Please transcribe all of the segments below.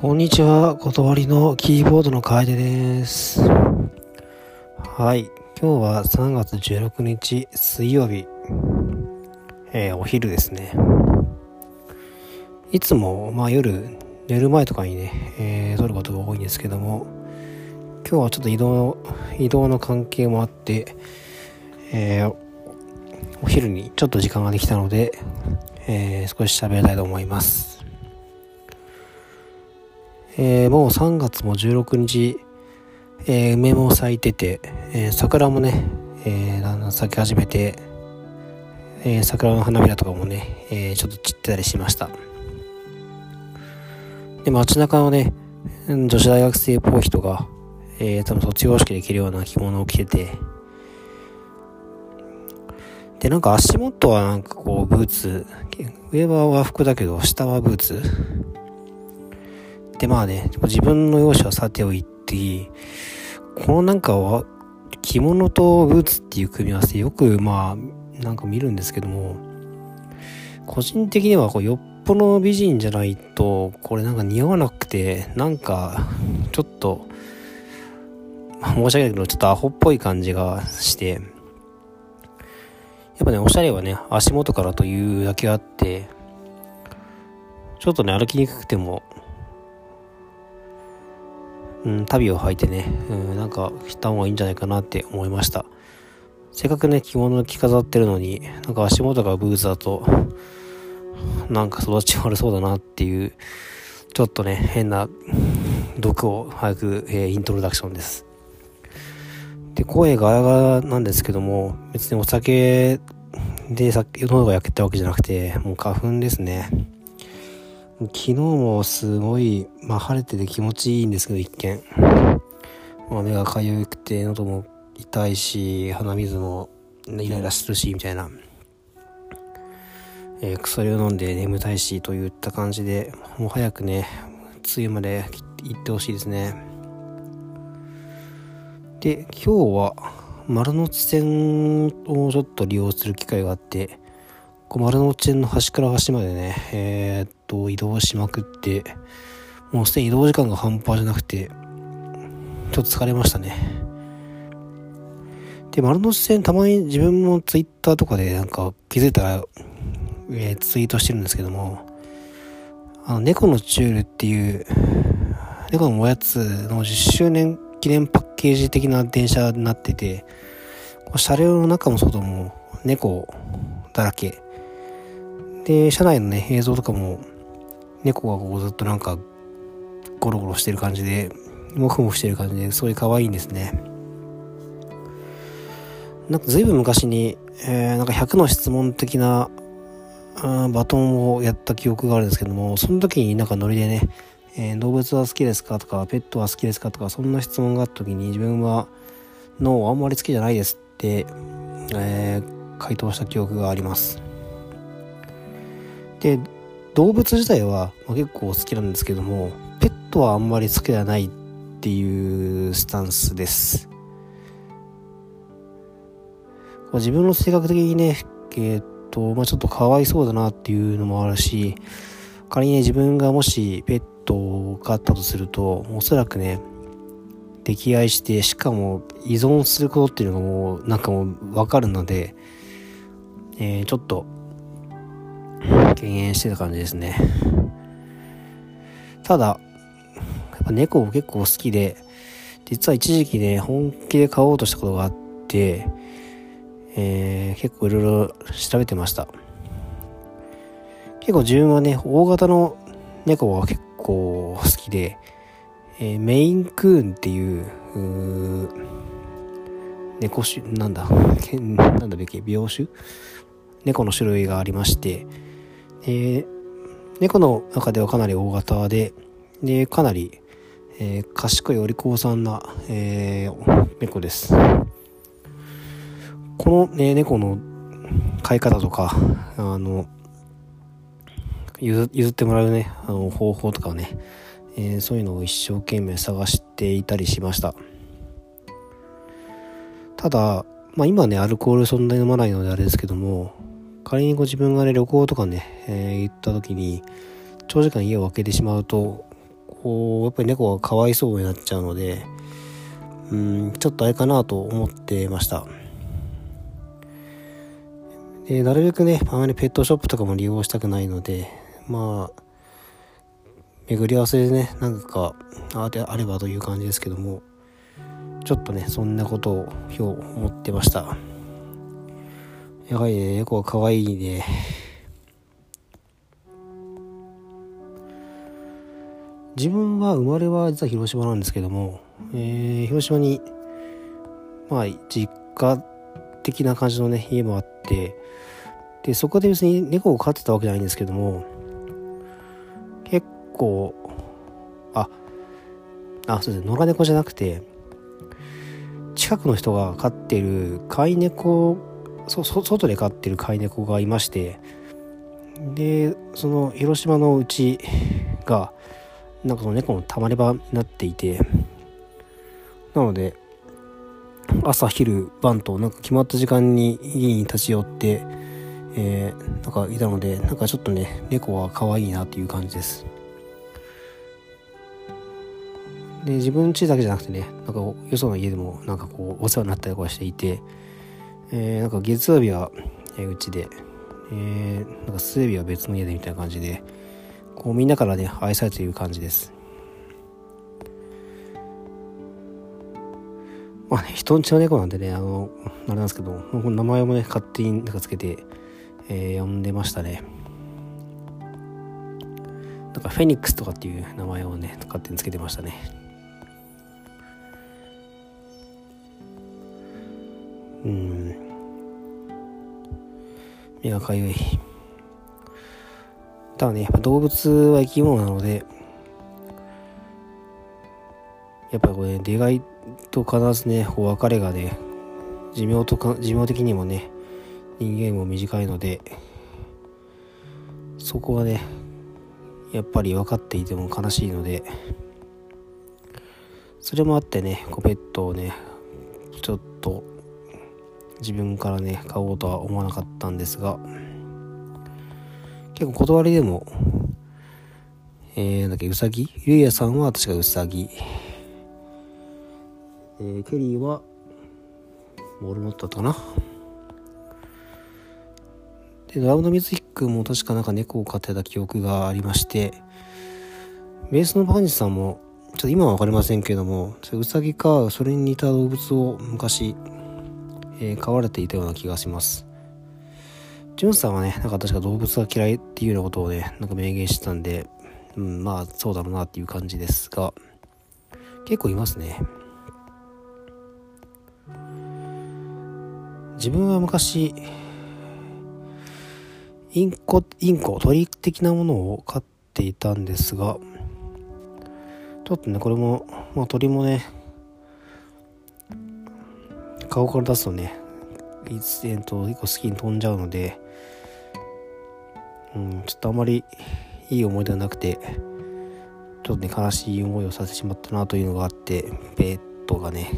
こんにちは、断りのキーボードの楓です。はい、今日は3月16日水曜日、えー、お昼ですね。いつも、まあ夜、寝る前とかにね、えー、撮ることが多いんですけども、今日はちょっと移動、移動の関係もあって、えー、お昼にちょっと時間ができたので、えー、少し喋りたいと思います。えー、もう3月も16日、えー、梅も咲いてて、えー、桜もね、えー、だんだん咲き始めて、えー、桜の花びらとかもね、えー、ちょっと散ってたりしました。で、街中のね、女子大学生っぽい人が、えー、多分卒業式で着るような着物を着てて、で、なんか足元はなんかこう、ブーツ、上は和服だけど、下はブーツで、まあね、自分の容姿はさておいて、このなんかは、着物とブーツっていう組み合わせよくまあ、なんか見るんですけども、個人的にはこうよっぽど美人じゃないと、これなんか似合わなくて、なんか、ちょっと、申し訳ないけど、ちょっとアホっぽい感じがして、やっぱね、おしゃれはね、足元からというだけあって、ちょっとね、歩きにくくても、うん、旅を履いてね、うん、なんか着た方がいいんじゃないかなって思いました。せっかくね、着物着飾ってるのに、なんか足元がブーツだと、なんか育ち悪そうだなっていう、ちょっとね、変な毒を吐く、えー、イントロダクションです。で、声ガラガラなんですけども、別にお酒で喉が焼けたわけじゃなくて、もう花粉ですね。昨日もすごい、まあ、晴れてて気持ちいいんですけど一見、まあ、目がかゆくて喉も痛いし鼻水もイライラするしみたいな、えー、薬を飲んで眠たいしといった感じでもう早くね梅雨まで行ってほしいですね。で今日は丸ノ内線をちょっと利用する機会があって丸の内線の端から端までね、えー、と、移動しまくって、もうすでに移動時間が半端じゃなくて、ちょっと疲れましたね。で、丸の内線たまに自分もツイッターとかでなんか気づいたら、えー、ツイートしてるんですけども、あの、猫のチュールっていう、猫のおやつの10周年記念パッケージ的な電車になってて、車両の中も外も猫だらけ。で、車内のね、映像とかも、猫がこうずっとなんか、ゴロゴロしてる感じで、もふもふしてる感じで、すごい可愛いんですね。なんか随分昔に、えー、なんか100の質問的な、バトンをやった記憶があるんですけども、その時になんかノリでね、えー、動物は好きですかとか、ペットは好きですかとか、そんな質問があった時に自分は、脳あんまり好きじゃないですって、えー、回答した記憶があります。で、動物自体は結構好きなんですけども、ペットはあんまり好きではないっていうスタンスです。自分の性格的にね、え、っと、まあ、ちょっとかわいそうだなっていうのもあるし、仮にね、自分がもしペットがあったとすると、おそらくね、溺愛して、しかも依存することっていうのがもう、なんかもうわかるので、えー、ちょっと敬遠してた感じですね。ただ、やっぱ猫結構好きで、実は一時期ね、本気で飼おうとしたことがあって、えー、結構いろいろ調べてました。結構自分はね、大型の猫が結構好きで、えー、メインクーンっていう、猫種、なんだ、なんだべき、病種？猫の種類がありまして、えー、猫の中ではかなり大型で、で、かなり、えー、賢いお利口さんな、えー、猫です。この、ね、猫の飼い方とか、あの、譲ってもらうね、あの方法とかね、えー、そういうのを一生懸命探していたりしました。ただ、まあ今ね、アルコールそんなに飲まないのであれですけども、仮にご自分がね、旅行とかね、えー、行った時に、長時間家を空けてしまうと、こうやっぱり猫がかわいそうになっちゃうのでうんちょっとあれかなと思ってました。でなるべくねあまりペットショップとかも利用したくないのでまあ巡り合わせでね何かああればという感じですけどもちょっとねそんなことを今日思ってました。やはりね猫が可愛いね。自分は生まれは実は広島なんですけども、えー、広島にまあ実家的な感じのね家もあってでそこで別に猫を飼ってたわけじゃないんですけども結構ああそうですね野良猫じゃなくて近くの人が飼ってる飼い猫そ外で飼ってる飼い猫がいましてでその広島のうちがなんかその猫のたまり場になっていてなので朝昼晩となんか決まった時間に家に立ち寄ってえー、なんかいたのでなんかちょっとね猫は可愛いなっていう感じです。で自分家だけじゃなくてねなんかよその家でもなんかこうお世話になったりとかしていて、えー、なんか月曜日はうちで、えー、なんか水曜日は別の家でみたいな感じでこうみんなからね愛されている感じです。まあね人んちの猫なんでねあのあれなんですけど名前もね勝手になんかつけて、えー、呼んでましたね。なんかフェニックスとかっていう名前をね勝手につけてましたね。うん。目がかゆい。ただね、やっぱ動物は生き物なので、やっぱりこれ、ね、出会いと必ずね、こう別れがね、寿命とか、寿命的にもね、人間も短いので、そこはね、やっぱり分かっていても悲しいので、それもあってね、こうペットをね、ちょっと自分からね、買おうとは思わなかったんですが、結構断りでも、えー、だっけ、うさぎゆうやさんは確かうさぎ。えー、ケリーは、モルモットだったな。で、ドラムのミズヒックも確かなんか猫を飼ってた記憶がありまして、ベースのパンチさんも、ちょっと今は分かりませんけども、うさぎか、それに似た動物を昔、えー、飼われていたような気がします。ジュンさんはね、なんか確か動物が嫌いっていうようなことをね、なんか明言してたんで、うん、まあそうだろうなっていう感じですが、結構いますね。自分は昔、インコ、インコ、鳥的なものを飼っていたんですが、ちょっとね、これも、まあ鳥もね、顔から出すとね、いつ、えっと、結構好きに飛んじゃうので、うん、ちょっとあまりいい思い出がなくてちょっとね悲しい思いをさせてしまったなというのがあってベッドがね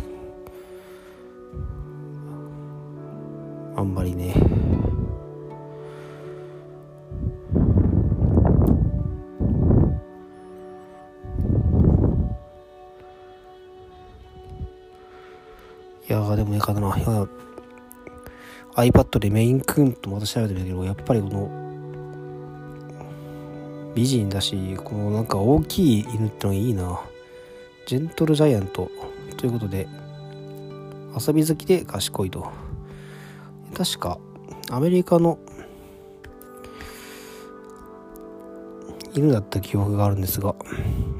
あんまりねかな。iPad でメインクーンとまた調べてみたけど、やっぱりこの美人だしこのなんか大きい犬ってのがいいな。ジェントルジャイアントということで遊び好きで賢いと。確かアメリカの犬だった記憶があるんですが。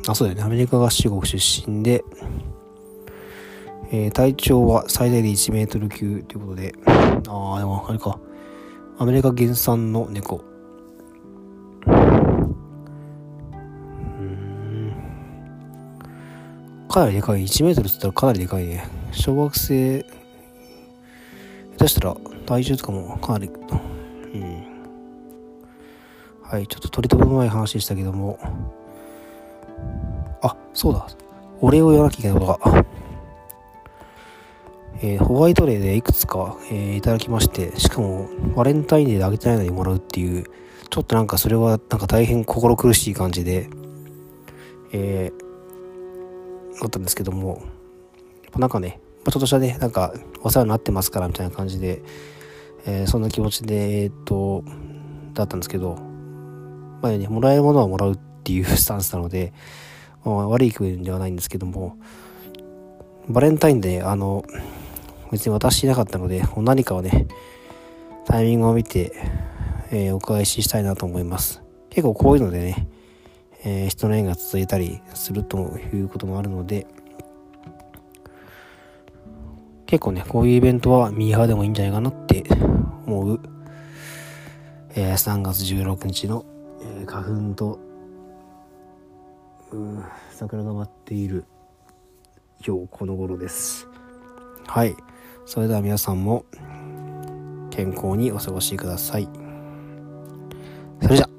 あそうだよね。アメリカ合衆国出身で、えー、体長は最大で1メートル級ということでああでもあれかアメリカ原産の猫かなりでかい。1メートルって言ったらかなりでかいね。小学生、下手したら体重とかもかなり、うん。はい、ちょっと取り留めのない話でしたけども。あ、そうだ。お礼を言わなきゃいけないことが。えー、ホワイトデーでいくつか、えー、いただきまして、しかもバレンタインデーであげてないのにもらうっていう、ちょっとなんかそれはなんか大変心苦しい感じで、えー、だったんですけども、なんかね、ちょっとしたね、なんか、お世話になってますから、みたいな感じで、えー、そんな気持ちで、えー、っと、だったんですけど、まあね、もらえるものはもらうっていう スタンスなので、まあ、悪い気分ではないんですけども、バレンタインで、あの、別に渡していなかったので、何かをね、タイミングを見て、えー、お返ししたいなと思います。結構こういうのでね、えー、人の縁が続いたりするということもあるので、結構ね、こういうイベントはミーハーでもいいんじゃないかなって思う、えー、3月16日の、えー、花粉と、桜が舞っている今日この頃です。はい。それでは皆さんも健康にお過ごしください。それじゃ。